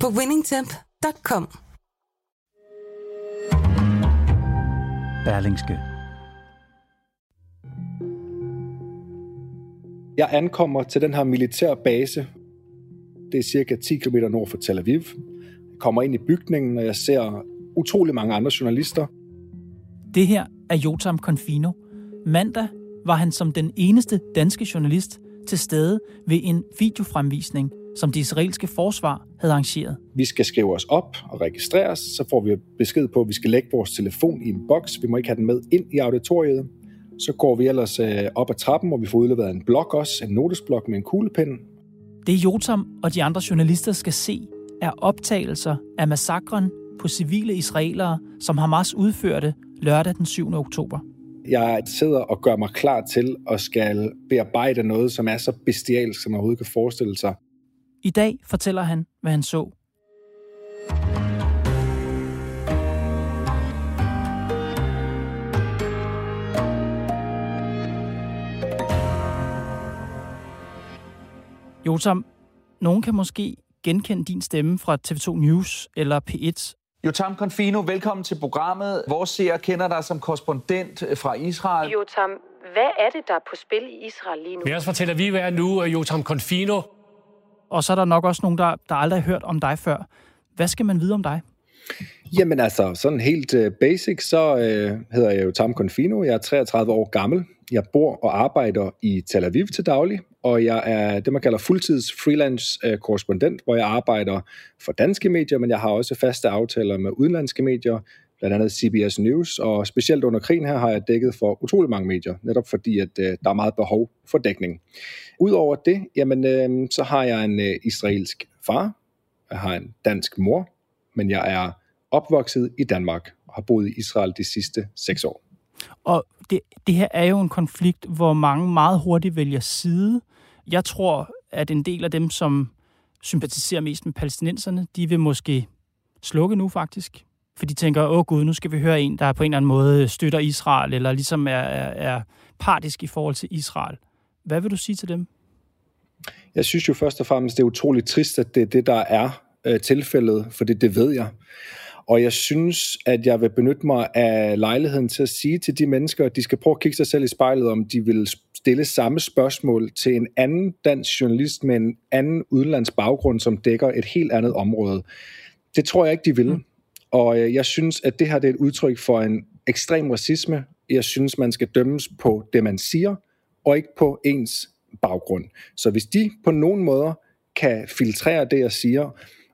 på winningtemp.com. Berlingske. Jeg ankommer til den her militære base. Det er cirka 10 km nord for Tel Aviv. Jeg kommer ind i bygningen, og jeg ser utrolig mange andre journalister. Det her er Jotam Confino. Mandag var han som den eneste danske journalist til stede ved en videofremvisning, som det israelske forsvar havde arrangeret. Vi skal skrive os op og registreres, så får vi besked på, at vi skal lægge vores telefon i en boks. Vi må ikke have den med ind i auditoriet. Så går vi ellers øh, op ad trappen, og vi får udleveret en blok også, en notesblok med en kuglepen. Det Jotam og de andre journalister skal se, er optagelser af massakren på civile israelere, som Hamas udførte lørdag den 7. oktober. Jeg sidder og gør mig klar til at skal bearbejde noget, som er så bestialsk, som man overhovedet kan forestille sig. I dag fortæller han, hvad han så. Jotam, nogen kan måske genkende din stemme fra TV2 News eller P1. Jotam Confino, velkommen til programmet. Vores seere kender dig som korrespondent fra Israel. Jotam, hvad er det, der er på spil i Israel lige nu? Vi også fra Tel Aviv er nu Jotam Confino. Og så er der nok også nogen, der, der aldrig har hørt om dig før. Hvad skal man vide om dig? Jamen altså, sådan helt øh, basic, så øh, hedder jeg jo Tam Confino. Jeg er 33 år gammel. Jeg bor og arbejder i Tel Aviv til daglig, og jeg er det, man kalder fuldtids freelance øh, korrespondent, hvor jeg arbejder for danske medier, men jeg har også faste aftaler med udenlandske medier, blandt andet CBS News, og specielt under krigen her har jeg dækket for utrolig mange medier, netop fordi, at øh, der er meget behov for dækning. Udover det, jamen, øh, så har jeg en øh, israelsk far, jeg har en dansk mor, men jeg er opvokset i Danmark og har boet i Israel de sidste seks år. Og det, det her er jo en konflikt, hvor mange meget hurtigt vælger side. Jeg tror, at en del af dem, som sympatiserer mest med palæstinenserne, de vil måske slukke nu faktisk. For de tænker, åh gud, nu skal vi høre en, der på en eller anden måde støtter Israel, eller ligesom er, er, er partisk i forhold til Israel. Hvad vil du sige til dem? Jeg synes jo først og fremmest, det er utroligt trist, at det er det, der er øh, tilfældet, for det, det ved jeg. Og jeg synes, at jeg vil benytte mig af lejligheden til at sige til de mennesker, at de skal prøve at kigge sig selv i spejlet, om de vil stille samme spørgsmål til en anden dansk journalist med en anden udenlands baggrund, som dækker et helt andet område. Det tror jeg ikke, de vil. Og øh, jeg synes, at det her det er et udtryk for en ekstrem racisme. Jeg synes, man skal dømmes på det, man siger, og ikke på ens baggrund. Så hvis de på nogen måder kan filtrere det, jeg siger,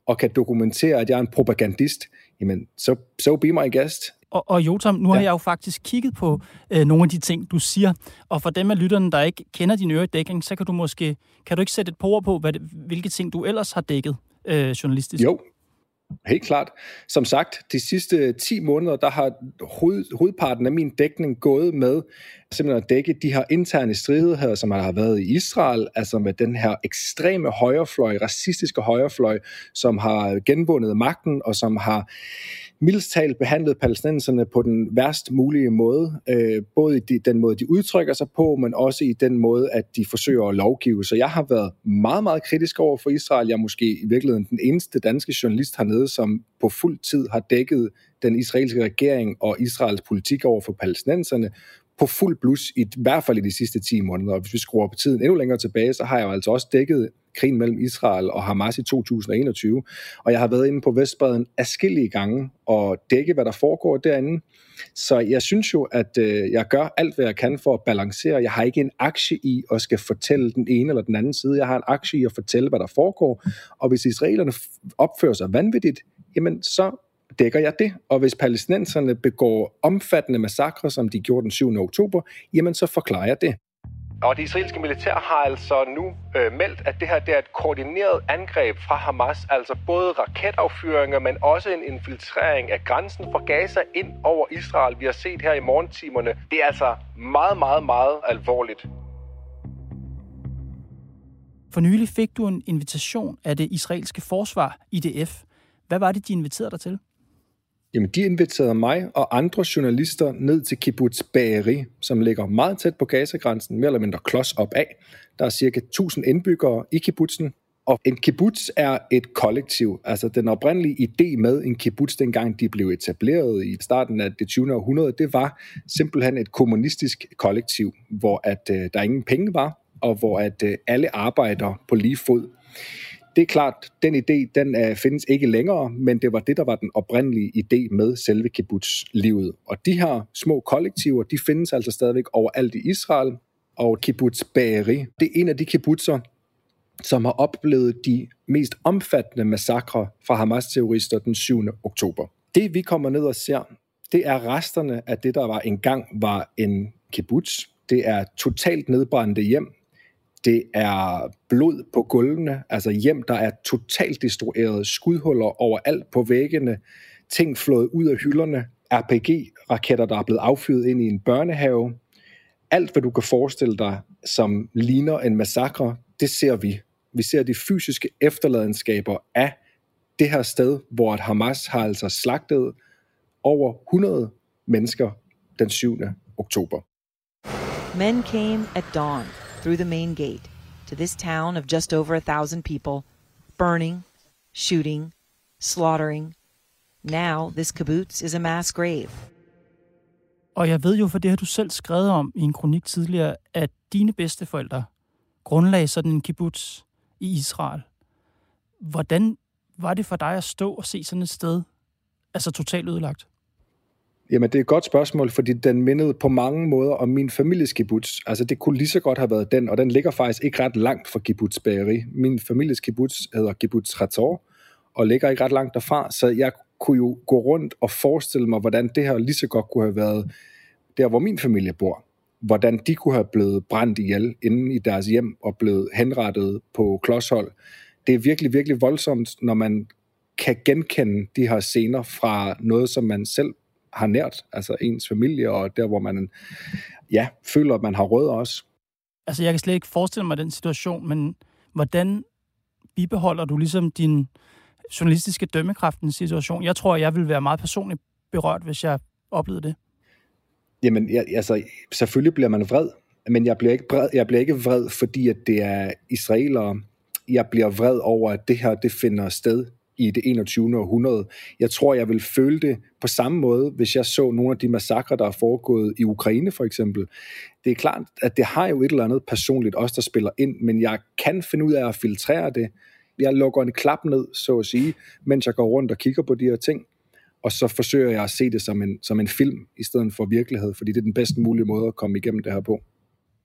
og kan dokumentere, at jeg er en propagandist, jamen, så so, so be my guest. Og, og Jotam, nu ja. har jeg jo faktisk kigget på øh, nogle af de ting, du siger, og for dem af lytterne, der ikke kender din øredækning, så kan du måske, kan du ikke sætte et par ord på, hvad hvilke ting du ellers har dækket øh, journalistisk? Jo, Helt klart. Som sagt, de sidste 10 måneder, der har hoved, hovedparten af min dækning gået med simpelthen at dække de her interne stridigheder, som der har været i Israel, altså med den her ekstreme højrefløj, racistiske højrefløj, som har genvundet magten, og som har mildst talt behandlet palæstinenserne på den værst mulige måde. Øh, både i de, den måde, de udtrykker sig på, men også i den måde, at de forsøger at lovgive. Så jeg har været meget, meget kritisk over for Israel. Jeg er måske i virkeligheden den eneste danske journalist hernede, som på fuld tid har dækket den israelske regering og Israels politik over for palæstinenserne på fuld blus, i hvert fald i de sidste 10 måneder. Og hvis vi skruer på tiden endnu længere tilbage, så har jeg jo altså også dækket krigen mellem Israel og Hamas i 2021. Og jeg har været inde på Vestbreden afskillige gange og dække, hvad der foregår derinde. Så jeg synes jo, at øh, jeg gør alt, hvad jeg kan for at balancere. Jeg har ikke en aktie i at skal fortælle den ene eller den anden side. Jeg har en aktie i at fortælle, hvad der foregår. Og hvis israelerne opfører sig vanvittigt, jamen så dækker jeg det. Og hvis palæstinenserne begår omfattende massakre, som de gjorde den 7. oktober, jamen så forklarer jeg det. Og det israelske militær har altså nu øh, meldt, at det her det er et koordineret angreb fra Hamas, altså både raketaffyringer, men også en infiltrering af grænsen fra Gaza ind over Israel, vi har set her i morgentimerne. Det er altså meget, meget, meget alvorligt. For nylig fik du en invitation af det israelske forsvar, IDF. Hvad var det, de inviterede dig til? Jamen, de inviterede mig og andre journalister ned til kibbutz Bageri, som ligger meget tæt på Gaza-grænsen, mere eller mindre klods op af. Der er cirka 1000 indbyggere i kibbutzen, og en kibbutz er et kollektiv. Altså den oprindelige idé med en kibbutz, dengang de blev etableret i starten af det 20. århundrede, det var simpelthen et kommunistisk kollektiv, hvor at øh, der ingen penge var, og hvor at øh, alle arbejder på lige fod. Det er klart, den idé, den øh, findes ikke længere, men det var det, der var den oprindelige idé med selve kibbutz-livet. Og de her små kollektiver, de findes altså stadigvæk overalt i Israel, og kibbutz Bageri, det er en af de kibbutzer, som har oplevet de mest omfattende massakre fra Hamas-terrorister den 7. oktober. Det vi kommer ned og ser, det er resterne af det, der var engang var en kibbutz. Det er totalt nedbrændte hjem, det er blod på gulvene, altså hjem, der er totalt destrueret, skudhuller overalt på væggene, ting flået ud af hylderne, RPG-raketter, der er blevet affyret ind i en børnehave. Alt, hvad du kan forestille dig, som ligner en massakre, det ser vi. Vi ser de fysiske efterladenskaber af det her sted, hvor Hamas har altså slagtet over 100 mennesker den 7. oktober. Men came at dawn through the main gate to this town of just over a thousand people, burning, shooting, slaughtering. Now, this kibbutz is a mass grave. Og jeg ved jo, for det har du selv skrevet om i en kronik tidligere, at dine bedsteforældre grundlagde sådan en kibbutz i Israel. Hvordan var det for dig at stå og se sådan et sted, altså totalt ødelagt? Jamen, det er et godt spørgsmål, fordi den mindede på mange måder om min families kibbutz. Altså, det kunne lige så godt have været den, og den ligger faktisk ikke ret langt fra kibbutz Be'eri. Min families kibbutz hedder kibbutz Rator, og ligger ikke ret langt derfra, så jeg kunne jo gå rundt og forestille mig, hvordan det her lige så godt kunne have været der, hvor min familie bor. Hvordan de kunne have blevet brændt ihjel inde i deres hjem og blevet henrettet på klodshold. Det er virkelig, virkelig voldsomt, når man kan genkende de her scener fra noget, som man selv har nært, altså ens familie, og der, hvor man ja, føler, at man har råd også. Altså, jeg kan slet ikke forestille mig den situation, men hvordan bibeholder du ligesom din journalistiske dømmekraft i en situation? Jeg tror, jeg vil være meget personligt berørt, hvis jeg oplevede det. Jamen, jeg, altså, selvfølgelig bliver man vred, men jeg bliver ikke, vred, jeg bliver ikke vred, fordi at det er israelere. Jeg bliver vred over, at det her det finder sted i det 21. århundrede. Jeg tror, jeg vil føle det på samme måde, hvis jeg så nogle af de massakre, der er foregået i Ukraine for eksempel. Det er klart, at det har jo et eller andet personligt også, der spiller ind, men jeg kan finde ud af at filtrere det. Jeg lukker en klap ned, så at sige, mens jeg går rundt og kigger på de her ting, og så forsøger jeg at se det som en, som en film, i stedet for virkelighed, fordi det er den bedste mulige måde at komme igennem det her på.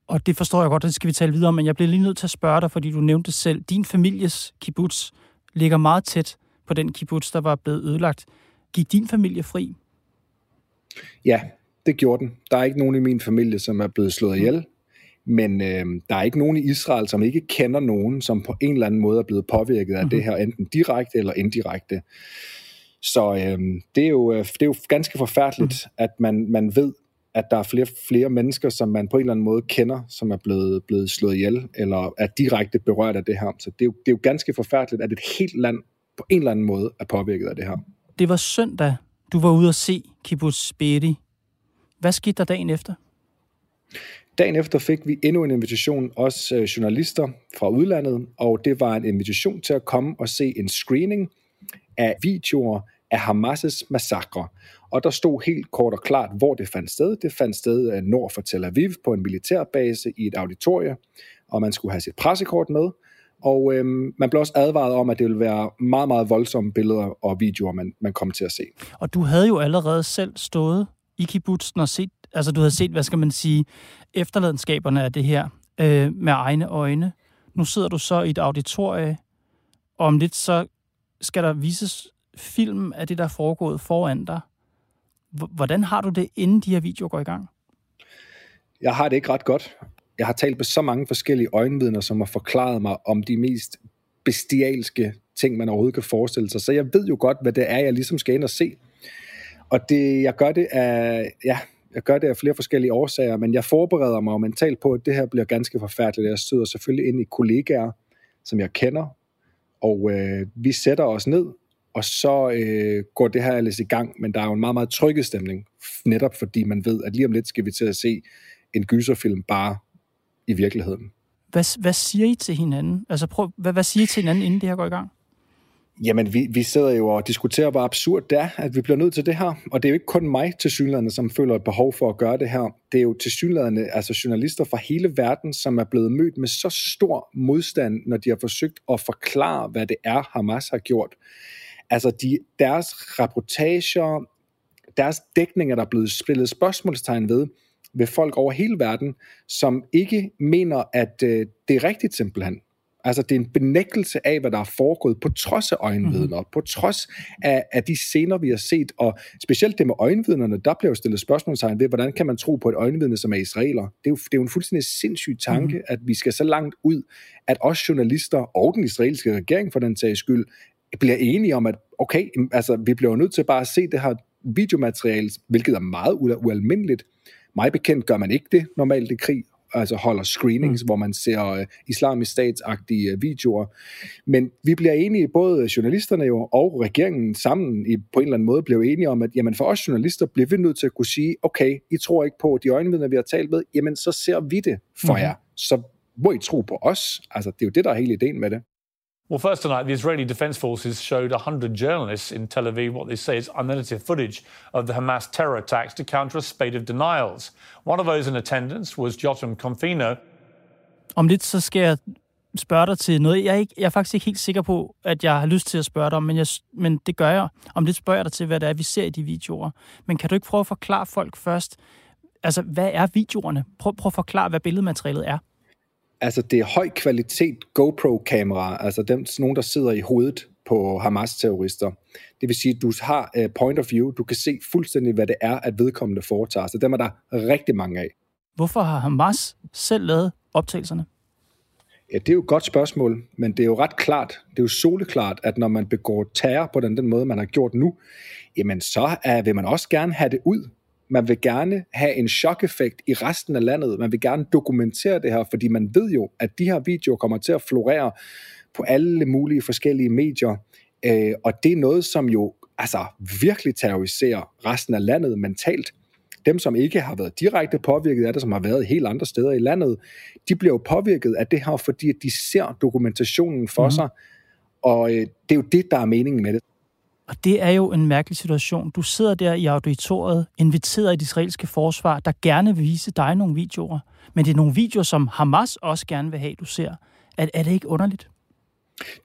Og det forstår jeg godt, det skal vi tale videre om, men jeg bliver lige nødt til at spørge dig, fordi du nævnte selv, din families kibbutz ligger meget tæt på den kibbutz, der var blevet ødelagt. Gik din familie fri? Ja, det gjorde den. Der er ikke nogen i min familie, som er blevet slået ihjel. Men øh, der er ikke nogen i Israel, som ikke kender nogen, som på en eller anden måde er blevet påvirket af mm-hmm. det her, enten direkte eller indirekte. Så øh, det, er jo, det er jo ganske forfærdeligt, mm. at man, man ved, at der er flere, flere mennesker, som man på en eller anden måde kender, som er blevet, blevet slået ihjel, eller er direkte berørt af det her. Så det er, jo, det er jo ganske forfærdeligt, at et helt land på en eller anden måde er påvirket af det her. Det var søndag, du var ude at se Kibbutz Be'eri. Hvad skete der dagen efter? Dagen efter fik vi endnu en invitation, os øh, journalister fra udlandet, og det var en invitation til at komme og se en screening af videoer af Hamas' massakre. Og der stod helt kort og klart, hvor det fandt sted. Det fandt sted øh, nord for Tel Aviv på en militærbase i et auditorie, og man skulle have sit pressekort med. Og øhm, man blev også advaret om, at det ville være meget, meget voldsomme billeder og videoer, man, man kom til at se. Og du havde jo allerede selv stået i kibbutzen og set, altså du havde set, hvad skal man sige, efterladenskaberne af det her øh, med egne øjne. Nu sidder du så i et auditorie, og om lidt så skal der vises film af det, der er foregået foran dig. Hvordan har du det, inden de her videoer går i gang? Jeg har det ikke ret godt. Jeg har talt med så mange forskellige øjenvidner, som har forklaret mig om de mest bestialske ting, man overhovedet kan forestille sig. Så jeg ved jo godt, hvad det er, jeg ligesom skal ind og se. Og det, jeg gør det af, ja, jeg gør det af flere forskellige årsager, men jeg forbereder mig mentalt på, at det her bliver ganske forfærdeligt. Jeg støder selvfølgelig ind i kollegaer, som jeg kender, og øh, vi sætter os ned, og så øh, går det her ellers i gang, men der er jo en meget, meget trygge stemning, netop fordi man ved, at lige om lidt skal vi til at se en gyserfilm bare i virkeligheden. Hvad, hvad siger I til hinanden? Altså prøv, hvad, hvad siger I til hinanden, inden det her går i gang? Jamen, vi, vi sidder jo og diskuterer, hvor absurd det er, at vi bliver nødt til det her. Og det er jo ikke kun mig til synlædende, som føler et behov for at gøre det her. Det er jo til synlædende, altså journalister fra hele verden, som er blevet mødt med så stor modstand, når de har forsøgt at forklare, hvad det er, Hamas har gjort. Altså, de, deres reportager, deres dækninger, der er blevet spillet spørgsmålstegn ved, ved folk over hele verden, som ikke mener, at øh, det er rigtigt simpelthen. Altså, det er en benægtelse af, hvad der er foregået, på trods af øjenvidner, mm. på trods af, af de scener, vi har set, og specielt det med øjenvidnerne, der bliver jo stillet spørgsmålstegn ved, hvordan kan man tro på et øjenvidne, som er israeler? Det er jo, det er jo en fuldstændig sindssyg tanke, mm. at vi skal så langt ud, at os journalister og den israelske regering, for den sags skyld, bliver enige om, at okay, altså, vi bliver nødt til bare at se det her videomateriale, hvilket er meget ualmindeligt. Mig bekendt gør man ikke det normalt i krig, altså holder screenings, mm. hvor man ser uh, islamisk statsagtige uh, videoer. Men vi bliver enige, både journalisterne jo og regeringen sammen i, på en eller anden måde blev enige om, at jamen for os journalister bliver vi nødt til at kunne sige, okay, I tror ikke på de øjenvidner, vi har talt med, jamen så ser vi det for mm. jer. Så må I tro på os. Altså, det er jo det, der er hele ideen med det. Well, first tonight, the Israeli Defense Forces showed 100 journalists in Tel Aviv what they say is unedited footage of the Hamas terror attacks to counter a spate of denials. One of those in attendance was Jotam Confino. Om lidt så skal jeg spørge dig til noget, jeg er, ikke, jeg er faktisk ikke helt sikker på, at jeg har lyst til at spørge dig om, men, jeg, men det gør jeg. Om lidt spørger jeg dig til, hvad det er, vi ser i de videoer. Men kan du ikke prøve at forklare folk først, altså hvad er videoerne? Prøv, prøv at forklare, hvad billedmaterialet er. Altså, det er høj kvalitet GoPro-kameraer, altså dem, nogen, der sidder i hovedet på Hamas-terrorister. Det vil sige, at du har uh, point of view, du kan se fuldstændig, hvad det er, at vedkommende foretager. Så dem er der rigtig mange af. Hvorfor har Hamas selv lavet optagelserne? Ja, det er jo et godt spørgsmål, men det er jo ret klart, det er jo soleklart, at når man begår terror på den, den måde, man har gjort nu, jamen så er, vil man også gerne have det ud. Man vil gerne have en chok-effekt i resten af landet. Man vil gerne dokumentere det her, fordi man ved jo, at de her videoer kommer til at florere på alle mulige forskellige medier. Øh, og det er noget, som jo altså virkelig terroriserer resten af landet mentalt. Dem, som ikke har været direkte påvirket af det, som har været helt andre steder i landet, de bliver jo påvirket af det her, fordi de ser dokumentationen for mm. sig. Og øh, det er jo det, der er meningen med det. Og det er jo en mærkelig situation. Du sidder der i auditoriet, inviteret af det israelske forsvar, der gerne vil vise dig nogle videoer. Men det er nogle videoer, som Hamas også gerne vil have, du ser. Er, er det ikke underligt?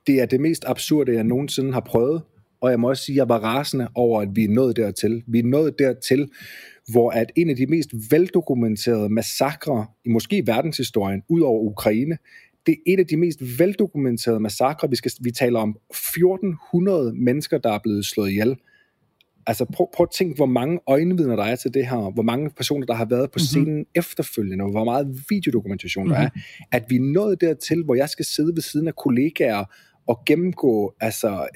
Det er det mest absurde, jeg nogensinde har prøvet. Og jeg må også sige, at jeg var rasende over, at vi er nået dertil. Vi er nået dertil, hvor at en af de mest veldokumenterede massakre i måske verdenshistorien, ud over Ukraine, det er et af de mest veldokumenterede massakre. Vi, skal, vi taler om 1400 mennesker, der er blevet slået ihjel. Altså prøv, prøv at tænke, hvor mange øjenvidner der er til det her, hvor mange personer, der har været på mhm. scenen mm-hmm. efterfølgende, hvor meget videodokumentation der mm-hmm. er, at vi er nået dertil, hvor jeg skal sidde ved siden af kollegaer at gennemgå altså,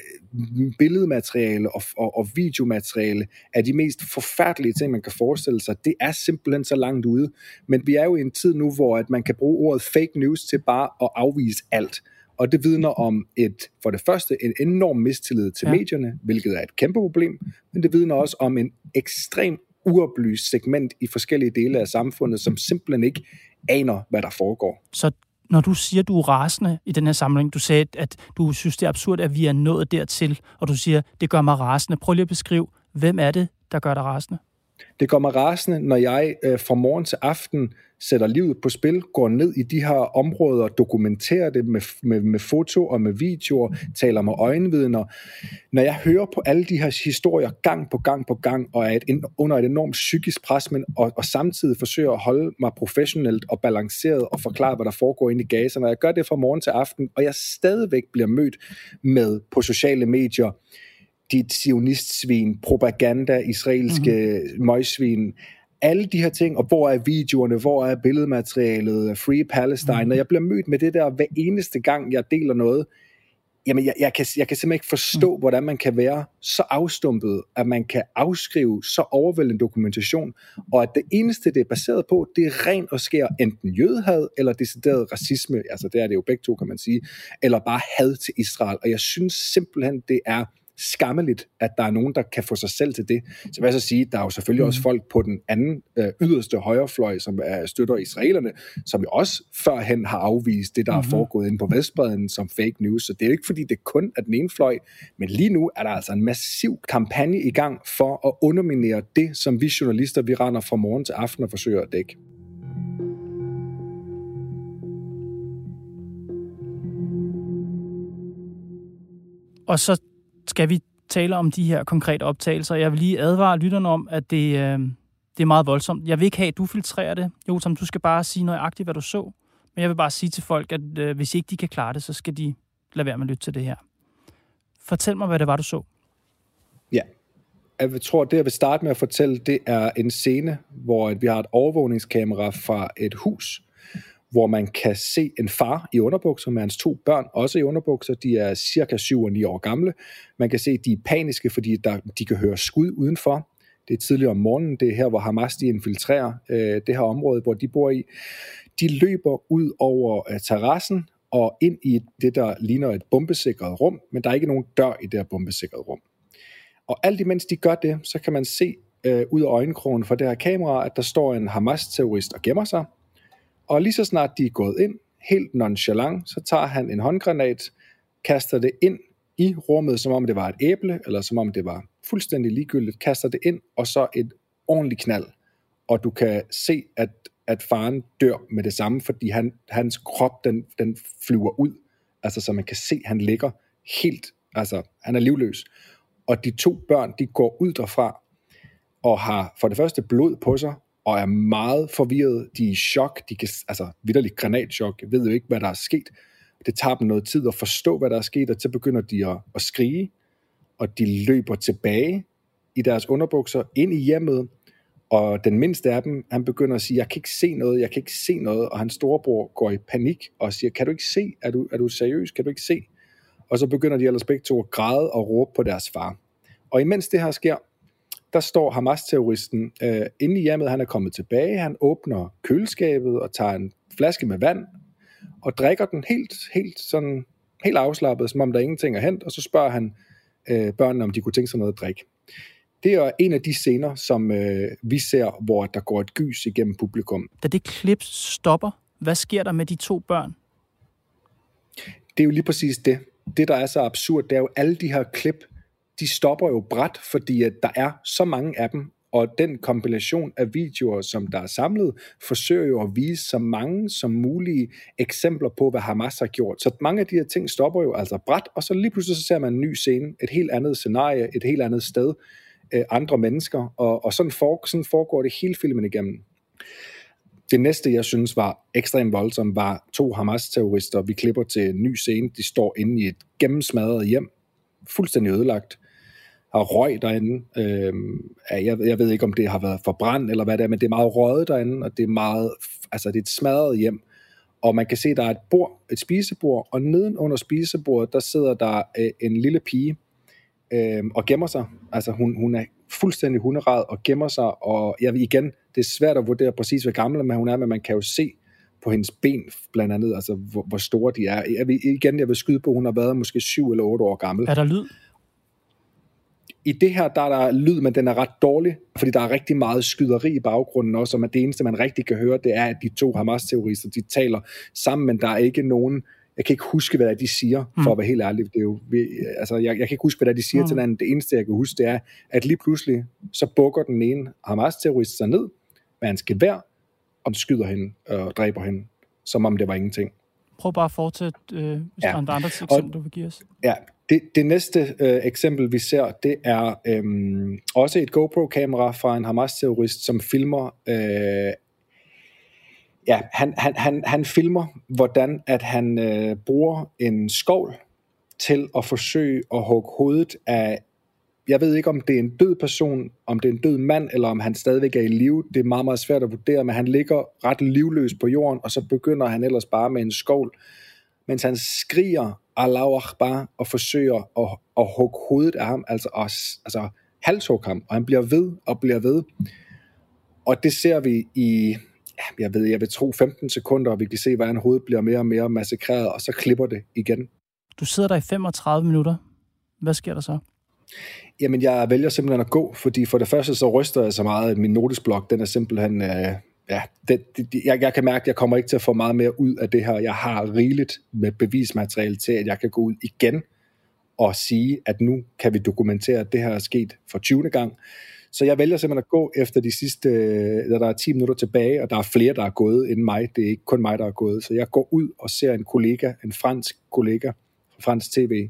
billedmateriale og, og, og videomateriale af de mest forfærdelige ting, man kan forestille sig. Det er simpelthen så langt ude. Men vi er jo i en tid nu, hvor at man kan bruge ordet fake news til bare at afvise alt. Og det vidner om et, for det første en enorm mistillid til ja. medierne, hvilket er et kæmpe problem, men det vidner også om en ekstrem uoplyst segment i forskellige dele af samfundet, som simpelthen ikke aner, hvad der foregår. Så når du siger, du er rasende i den her samling, du sagde, at du synes, det er absurd, at vi er nået dertil, og du siger, det gør mig rasende. Prøv lige at beskrive, hvem er det, der gør dig rasende? Det gør mig rasende, når jeg øh, fra morgen til aften sætter livet på spil, går ned i de her områder, dokumenterer det med, med, med foto og med videoer, taler med øjenvidner. Når jeg hører på alle de her historier gang på gang på gang, og er et, under et enormt psykisk pres, men, og, og samtidig forsøger at holde mig professionelt og balanceret og forklare, hvad der foregår inde i Gaza, når jeg gør det fra morgen til aften, og jeg stadigvæk bliver mødt med på sociale medier, dit sionistsvin, propaganda, israelske mm-hmm. møgsvin, alle de her ting, og hvor er videoerne, hvor er billedmaterialet, Free Palestine, mm. og jeg bliver mødt med det der hver eneste gang, jeg deler noget, jamen jeg, jeg, kan, jeg kan simpelthen ikke forstå, mm. hvordan man kan være så afstumpet, at man kan afskrive så overvældende dokumentation, og at det eneste, det er baseret på, det er rent og sker enten jødehad, eller decideret racisme, altså det er det jo begge to, kan man sige, eller bare had til Israel, og jeg synes simpelthen, det er skammeligt, at der er nogen, der kan få sig selv til det. Så vil jeg så sige, der er jo selvfølgelig mm. også folk på den anden øh, yderste højrefløj, som er, støtter israelerne, som jo også førhen har afvist det, der mm. er mhm. foregået inde på Vestbreden som fake news. Så det er jo ikke, fordi det kun er den ene fløj, men lige nu er der altså en massiv kampagne i gang for at underminere det, som vi journalister, vi render fra morgen til aften og forsøger at dække. Og så skal vi tale om de her konkrete optagelser. Jeg vil lige advare lytterne om, at det, øh, det er meget voldsomt. Jeg vil ikke have, at du filtrerer det. Jo, som du skal bare sige nøjagtigt, hvad du så. Men jeg vil bare sige til folk, at øh, hvis ikke de kan klare det, så skal de lade være med at lytte til det her. Fortæl mig, hvad det var, du så. Ja, jeg tror, det jeg vil starte med at fortælle, det er en scene, hvor vi har et overvågningskamera fra et hus, hvor man kan se en far i underbukser med hans to børn, også i underbukser. De er cirka 7 og 9 år gamle. Man kan se, at de er paniske, fordi der, de kan høre skud udenfor. Det er tidligere om morgenen. Det er her, hvor Hamas de infiltrerer øh, det her område, hvor de bor i. De løber ud over øh, terrassen og ind i det, der ligner et bombesikret rum, men der er ikke nogen dør i det her bombesikrede rum. Og alt imens de gør det, så kan man se øh, ud af øjenkrogen fra det her kamera, at der står en Hamas-terrorist og gemmer sig. Og lige så snart de er gået ind, helt nonchalant, så tager han en håndgranat, kaster det ind i rummet, som om det var et æble, eller som om det var fuldstændig ligegyldigt, kaster det ind, og så et ordentligt knald. Og du kan se, at, at faren dør med det samme, fordi han, hans krop, den, den flyver ud. Altså, så man kan se, at han ligger helt, altså, han er livløs. Og de to børn, de går ud derfra, og har for det første blod på sig, og er meget forvirret. De er i chok. De kan, altså vidderligt granatchok. Jeg ved jo ikke, hvad der er sket. Det tager dem noget tid at forstå, hvad der er sket, og så begynder de at, at skrige, og de løber tilbage i deres underbukser ind i hjemmet, og den mindste af dem, han begynder at sige, jeg kan ikke se noget, jeg kan ikke se noget, og hans storebror går i panik og siger, kan du ikke se, er du, er du seriøs, kan du ikke se? Og så begynder de ellers begge to at græde og råbe på deres far. Og imens det her sker, der står Hamas-terroristen øh, inde i hjemmet, han er kommet tilbage, han åbner køleskabet og tager en flaske med vand, og drikker den helt, helt sådan, helt afslappet, som om der ingenting er hent, og så spørger han øh, børnene, om de kunne tænke sig noget at drikke. Det er en af de scener, som øh, vi ser, hvor der går et gys igennem publikum. Da det klip stopper, hvad sker der med de to børn? Det er jo lige præcis det. Det, der er så absurd, det er jo alle de her klip, de stopper jo bræt, fordi at der er så mange af dem, og den kombination af videoer, som der er samlet, forsøger jo at vise så mange som mulige eksempler på, hvad Hamas har gjort. Så mange af de her ting stopper jo altså bræt, og så lige pludselig så ser man en ny scene, et helt andet scenarie, et helt andet sted, øh, andre mennesker, og, og sådan, for, sådan foregår det hele filmen igennem. Det næste, jeg synes var ekstremt voldsomt, var to Hamas-terrorister. Vi klipper til en ny scene. De står inde i et gennemsmadret hjem, fuldstændig ødelagt har røg derinde. Øh, jeg, jeg ved ikke, om det har været forbrændt eller hvad det er, men det er meget røget derinde, og det er meget, altså det er et smadret hjem. Og man kan se, der er et bord, et spisebord, og neden under spisebordet, der sidder der øh, en lille pige øh, og gemmer sig. Altså hun, hun er fuldstændig hunderad og gemmer sig, og jeg vil igen, det er svært at vurdere præcis, hvor gammel hun er, men man kan jo se på hendes ben blandt andet, altså hvor, hvor store de er. Jeg vil, igen, jeg vil skyde på, at hun har været måske syv eller otte år gammel. Er der lyd? I det her, der er der lyd, men den er ret dårlig, fordi der er rigtig meget skyderi i baggrunden også, og det eneste, man rigtig kan høre, det er, at de to Hamas-terrorister, de taler sammen, men der er ikke nogen, jeg kan ikke huske, hvad de siger, for mm. at være helt ærlig. Det er jo, altså, jeg, jeg kan ikke huske, hvad de siger mm. til hinanden. Det eneste, jeg kan huske, det er, at lige pludselig, så bukker den ene Hamas-terrorist sig ned med hans gevær, og skyder hende og dræber hende, som om det var ingenting. Prøv bare at fortsætte, øh, hvis ja. der er andre eksempler, du vil give os. Ja, det, det næste øh, eksempel, vi ser, det er øh, også et GoPro-kamera fra en Hamas-terrorist, som filmer... Øh, ja, han, han, han, han filmer, hvordan at han øh, bruger en skovl til at forsøge at hugge hovedet af jeg ved ikke, om det er en død person, om det er en død mand, eller om han stadigvæk er i live. Det er meget, meget svært at vurdere, men han ligger ret livløs på jorden, og så begynder han ellers bare med en skovl, mens han skriger Allahu Akbar og forsøger at, at hugge hovedet af ham, altså, at, altså halshugge ham, og han bliver ved og bliver ved. Og det ser vi i, jeg ved, jeg vil tro 15 sekunder, og vi kan se, hvordan hovedet bliver mere og mere massakreret, og så klipper det igen. Du sidder der i 35 minutter. Hvad sker der så? Jamen, jeg vælger simpelthen at gå, fordi for det første så ryster jeg så meget, at min notesblok, den er simpelthen, øh, ja, det, det, jeg, jeg kan mærke, at jeg kommer ikke til at få meget mere ud af det her. Jeg har rigeligt med bevismateriale til, at jeg kan gå ud igen og sige, at nu kan vi dokumentere, at det her er sket for 20. gang. Så jeg vælger simpelthen at gå efter de sidste, øh, da der er 10 minutter tilbage, og der er flere, der er gået end mig. Det er ikke kun mig, der er gået. Så jeg går ud og ser en kollega, en fransk kollega fra fransk tv,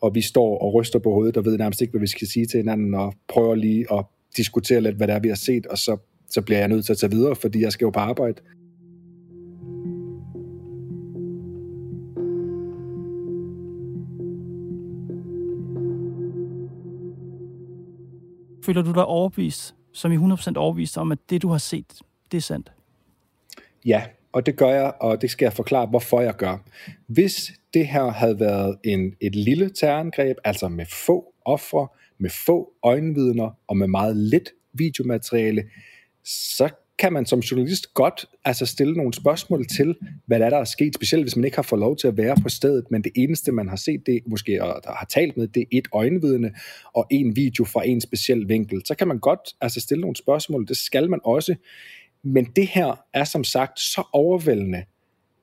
og vi står og ryster på hovedet og ved nærmest ikke, hvad vi skal sige til hinanden, og prøver lige at diskutere lidt, hvad det er, vi har set, og så, så bliver jeg nødt til at tage videre, fordi jeg skal jo på arbejde. Føler du dig overbevist, som i 100% overbevist om, at det, du har set, det er sandt? Ja, og det gør jeg, og det skal jeg forklare, hvorfor jeg gør. Hvis det her havde været en, et lille terrorangreb, altså med få ofre, med få øjenvidner og med meget lidt videomateriale, så kan man som journalist godt altså stille nogle spørgsmål til, hvad der er, der er sket, specielt hvis man ikke har fået lov til at være på stedet, men det eneste, man har set, det måske og har talt med, det er et øjenvidne og en video fra en speciel vinkel. Så kan man godt altså stille nogle spørgsmål, det skal man også. Men det her er som sagt så overvældende,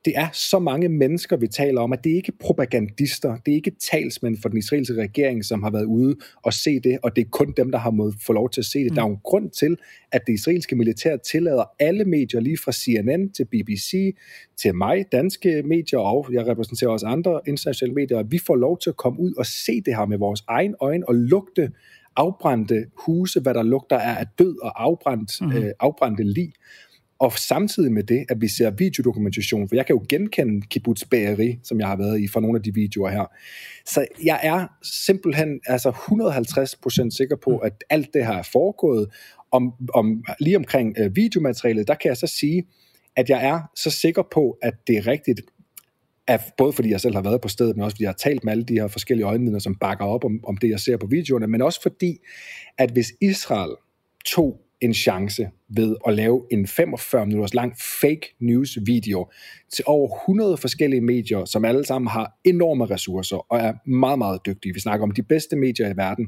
det er så mange mennesker, vi taler om, at det er ikke propagandister, det er ikke talsmænd for den israelske regering, som har været ude og se det, og det er kun dem, der har måttet få lov til at se det. Mm. Der er jo en grund til, at det israelske militær tillader alle medier, lige fra CNN til BBC, til mig, danske medier, og jeg repræsenterer også andre internationale medier, at vi får lov til at komme ud og se det her med vores egen øjne og lugte afbrændte huse, hvad der lugter af død og afbrændt, mm. øh, afbrændte lig. Og samtidig med det, at vi ser videodokumentation, for jeg kan jo genkende Kibbutz Bageri, som jeg har været i fra nogle af de videoer her. Så jeg er simpelthen altså 150% sikker på, at alt det her er foregået. Om, om, lige omkring øh, videomaterialet, der kan jeg så sige, at jeg er så sikker på, at det er rigtigt, at både fordi jeg selv har været på stedet, men også fordi jeg har talt med alle de her forskellige øjenvidner, som bakker op om, om det, jeg ser på videoerne, men også fordi, at hvis Israel tog en chance ved at lave en 45 minutters lang fake news video til over 100 forskellige medier, som alle sammen har enorme ressourcer og er meget, meget dygtige. Vi snakker om de bedste medier i verden.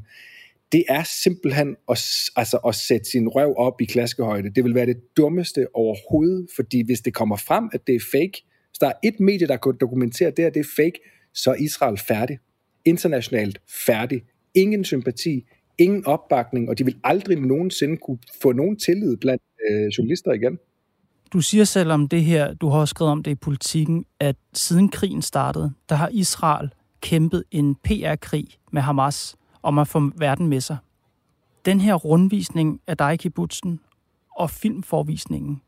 Det er simpelthen at, altså at sætte sin røv op i klaskehøjde. Det vil være det dummeste overhovedet, fordi hvis det kommer frem, at det er fake, hvis der er et medie, der kan dokumentere det, at det er fake, så er Israel færdig. Internationalt færdig. Ingen sympati, ingen opbakning, og de vil aldrig nogensinde kunne få nogen tillid blandt øh, journalister igen. Du siger selv om det her, du har også skrevet om det i politikken, at siden krigen startede, der har Israel kæmpet en PR-krig med Hamas om at få verden med sig. Den her rundvisning af dig, Kibbutzen, og filmforvisningen,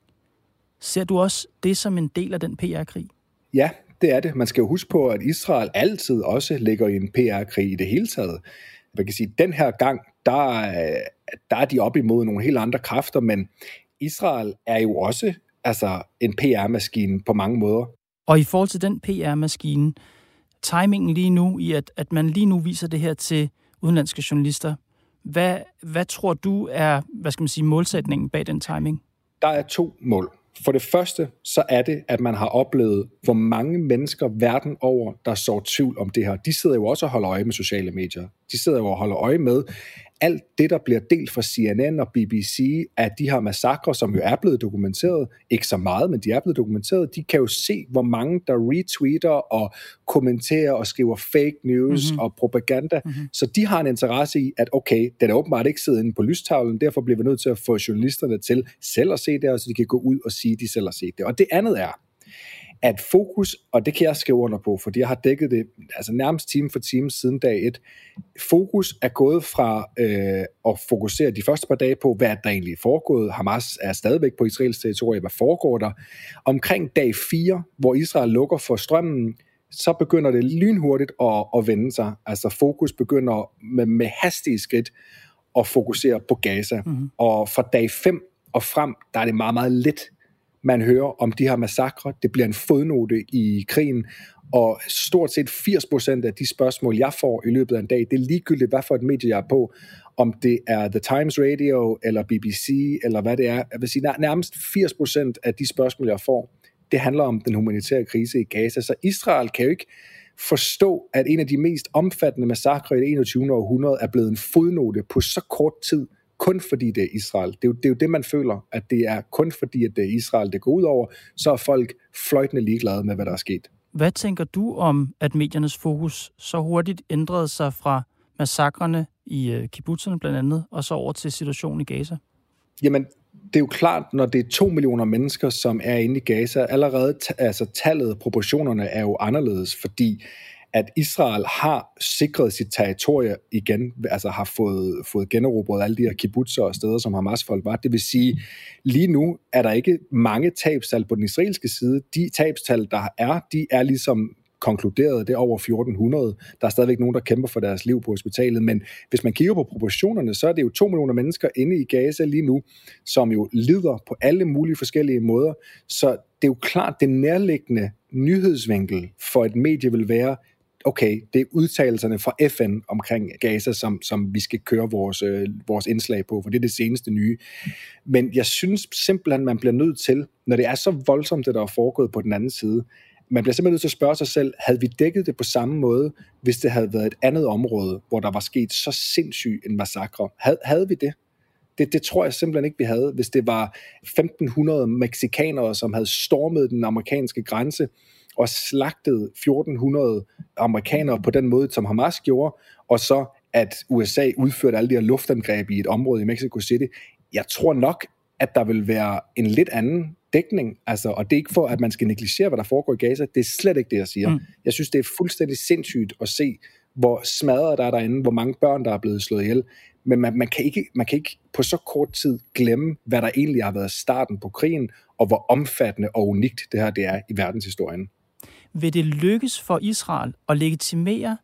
ser du også det som en del af den PR-krig? Ja, det er det. Man skal jo huske på, at Israel altid også ligger i en PR-krig i det hele taget man kan sige, den her gang, der, der er de op imod nogle helt andre kræfter, men Israel er jo også altså, en PR-maskine på mange måder. Og i forhold til den PR-maskine, timingen lige nu i, at, at man lige nu viser det her til udenlandske journalister, hvad, hvad tror du er, hvad skal man sige, målsætningen bag den timing? Der er to mål. For det første, så er det, at man har oplevet, hvor mange mennesker verden over, der så tvivl om det her. De sidder jo også og holder øje med sociale medier. De sidder jo og holder øje med, alt det, der bliver delt fra CNN og BBC, af de her massakre, som jo er blevet dokumenteret, ikke så meget, men de er blevet dokumenteret, de kan jo se, hvor mange, der retweeter og kommenterer og skriver fake news mm-hmm. og propaganda. Mm-hmm. Så de har en interesse i, at okay, den er åbenbart ikke siddet inde på lystavlen, derfor bliver vi nødt til at få journalisterne til selv at se det, så de kan gå ud og sige, at de selv har set det. Og det andet er, at fokus, og det kan jeg skrive under på, fordi jeg har dækket det altså nærmest time for time siden dag et, fokus er gået fra øh, at fokusere de første par dage på, hvad der egentlig er foregået. Hamas er stadigvæk på Israels territorie, hvad foregår der? Omkring dag 4, hvor Israel lukker for strømmen, så begynder det lynhurtigt at, at vende sig. Altså fokus begynder med, med hastige skridt at fokusere på Gaza. Mm. Og fra dag 5 og frem, der er det meget, meget let, man hører om de her massakre. Det bliver en fodnote i krigen, og stort set 80% af de spørgsmål, jeg får i løbet af en dag, det er ligegyldigt, hvad for et medie jeg er på, om det er The Times Radio, eller BBC, eller hvad det er. Jeg vil sige, nærmest 80% af de spørgsmål, jeg får, det handler om den humanitære krise i Gaza. Så Israel kan jo ikke forstå, at en af de mest omfattende massakre i det 21. århundrede er blevet en fodnote på så kort tid, kun fordi det er Israel. Det er, jo, det er jo det, man føler, at det er kun fordi, at det er Israel, det går ud over, så er folk fløjtende ligeglade med, hvad der er sket. Hvad tænker du om, at mediernes fokus så hurtigt ændrede sig fra massakrene i øh, kibbutzerne blandt andet, og så over til situationen i Gaza? Jamen, det er jo klart, når det er to millioner mennesker, som er inde i Gaza, allerede altså tallet, proportionerne er jo anderledes, fordi at Israel har sikret sit territorie igen, altså har fået, fået generobret alle de her kibbutzer og steder, som Hamas-folk var. Det vil sige, lige nu er der ikke mange tabstal på den israelske side. De tabstal, der er, de er ligesom konkluderet, det er over 1400. Der er stadigvæk nogen, der kæmper for deres liv på hospitalet, men hvis man kigger på proportionerne, så er det jo to millioner mennesker inde i Gaza lige nu, som jo lider på alle mulige forskellige måder. Så det er jo klart, det nærliggende nyhedsvinkel for et medie vil være, okay, det er udtalelserne fra FN omkring Gaza, som, som vi skal køre vores, øh, vores indslag på, for det er det seneste nye. Men jeg synes simpelthen, man bliver nødt til, når det er så voldsomt, det der er foregået på den anden side, man bliver simpelthen nødt til at spørge sig selv, havde vi dækket det på samme måde, hvis det havde været et andet område, hvor der var sket så sindssyg en massakre? Havde, havde vi det? det? Det tror jeg simpelthen ikke, vi havde. Hvis det var 1500 meksikanere, som havde stormet den amerikanske grænse, og slagtet 1400 amerikanere på den måde, som Hamas gjorde, og så at USA udførte alle de her luftangreb i et område i Mexico City. Jeg tror nok, at der vil være en lidt anden dækning, altså, og det er ikke for, at man skal negligere, hvad der foregår i Gaza, det er slet ikke det, jeg siger. Mm. Jeg synes, det er fuldstændig sindssygt at se, hvor smadret der er derinde, hvor mange børn, der er blevet slået ihjel, men man, man, kan ikke, man kan ikke på så kort tid glemme, hvad der egentlig har været starten på krigen, og hvor omfattende og unikt det her det er i verdenshistorien. Vil det lykkes for Israel at legitimere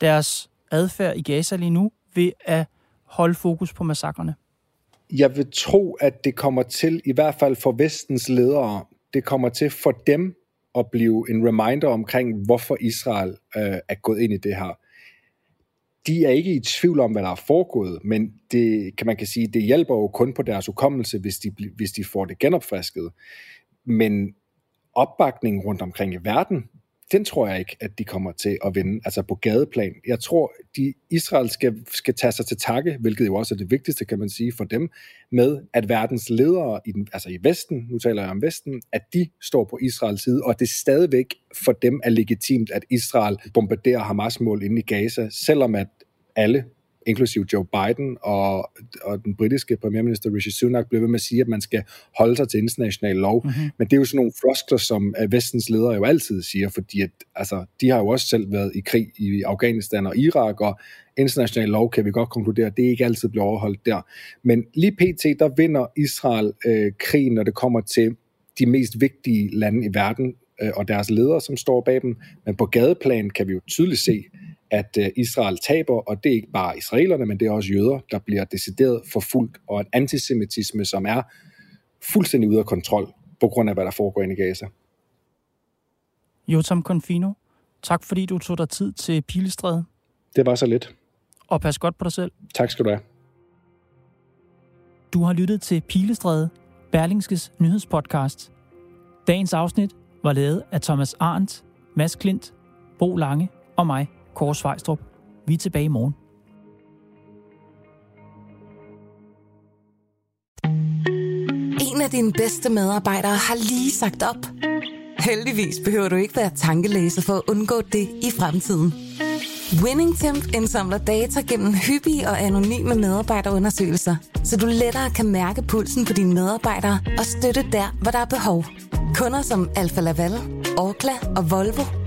deres adfærd i Gaza lige nu ved at holde fokus på massakrene? Jeg vil tro, at det kommer til, i hvert fald for vestens ledere, det kommer til for dem at blive en reminder omkring, hvorfor Israel øh, er gået ind i det her. De er ikke i tvivl om, hvad der er foregået, men det kan man kan sige, det hjælper jo kun på deres hukommelse, hvis de, hvis de får det genopfrisket. Men opbakningen rundt omkring i verden den tror jeg ikke, at de kommer til at vinde, altså på gadeplan. Jeg tror, de Israel skal, skal tage sig til takke, hvilket jo også er det vigtigste, kan man sige, for dem, med at verdens ledere, i den, altså i Vesten, nu taler jeg om Vesten, at de står på Israels side, og det stadigvæk for dem er legitimt, at Israel bombarderer Hamas-mål inde i Gaza, selvom at alle inklusive Joe Biden og, og den britiske premierminister Rishi Sunak blev ved med at sige, at man skal holde sig til international lov. Mm-hmm. Men det er jo sådan nogle floskler, som øh, vestens ledere jo altid siger, fordi at, altså, de har jo også selv været i krig i Afghanistan og Irak, og international lov kan vi godt konkludere, at det ikke altid bliver overholdt der. Men lige pt, der vinder Israel øh, krigen, når det kommer til de mest vigtige lande i verden, øh, og deres ledere, som står bag dem. Men på gadeplan kan vi jo tydeligt se, at øh, Israel taber, og det er ikke bare israelerne, men det er også jøder, der bliver decideret forfulgt, og en antisemitisme, som er fuldstændig ude af kontrol, på grund af, hvad der foregår inde i Gaza. Jotam Confino, tak fordi du tog dig tid til Pilestræde. Det var så lidt. Og pas godt på dig selv. Tak skal du have. Du har lyttet til Pilestræde, Berlingskes nyhedspodcast. Dagens afsnit var lavet af Thomas Arndt, Mads Klint, Bo Lange og mig, Kåre Svejstrup. Vi er tilbage i morgen. En af dine bedste medarbejdere har lige sagt op. Heldigvis behøver du ikke være tankelæser for at undgå det i fremtiden. WinningTemp indsamler data gennem hyppige og anonyme medarbejderundersøgelser, så du lettere kan mærke pulsen på dine medarbejdere og støtte der, hvor der er behov. Kunder som Alfa Laval, Orkla og Volvo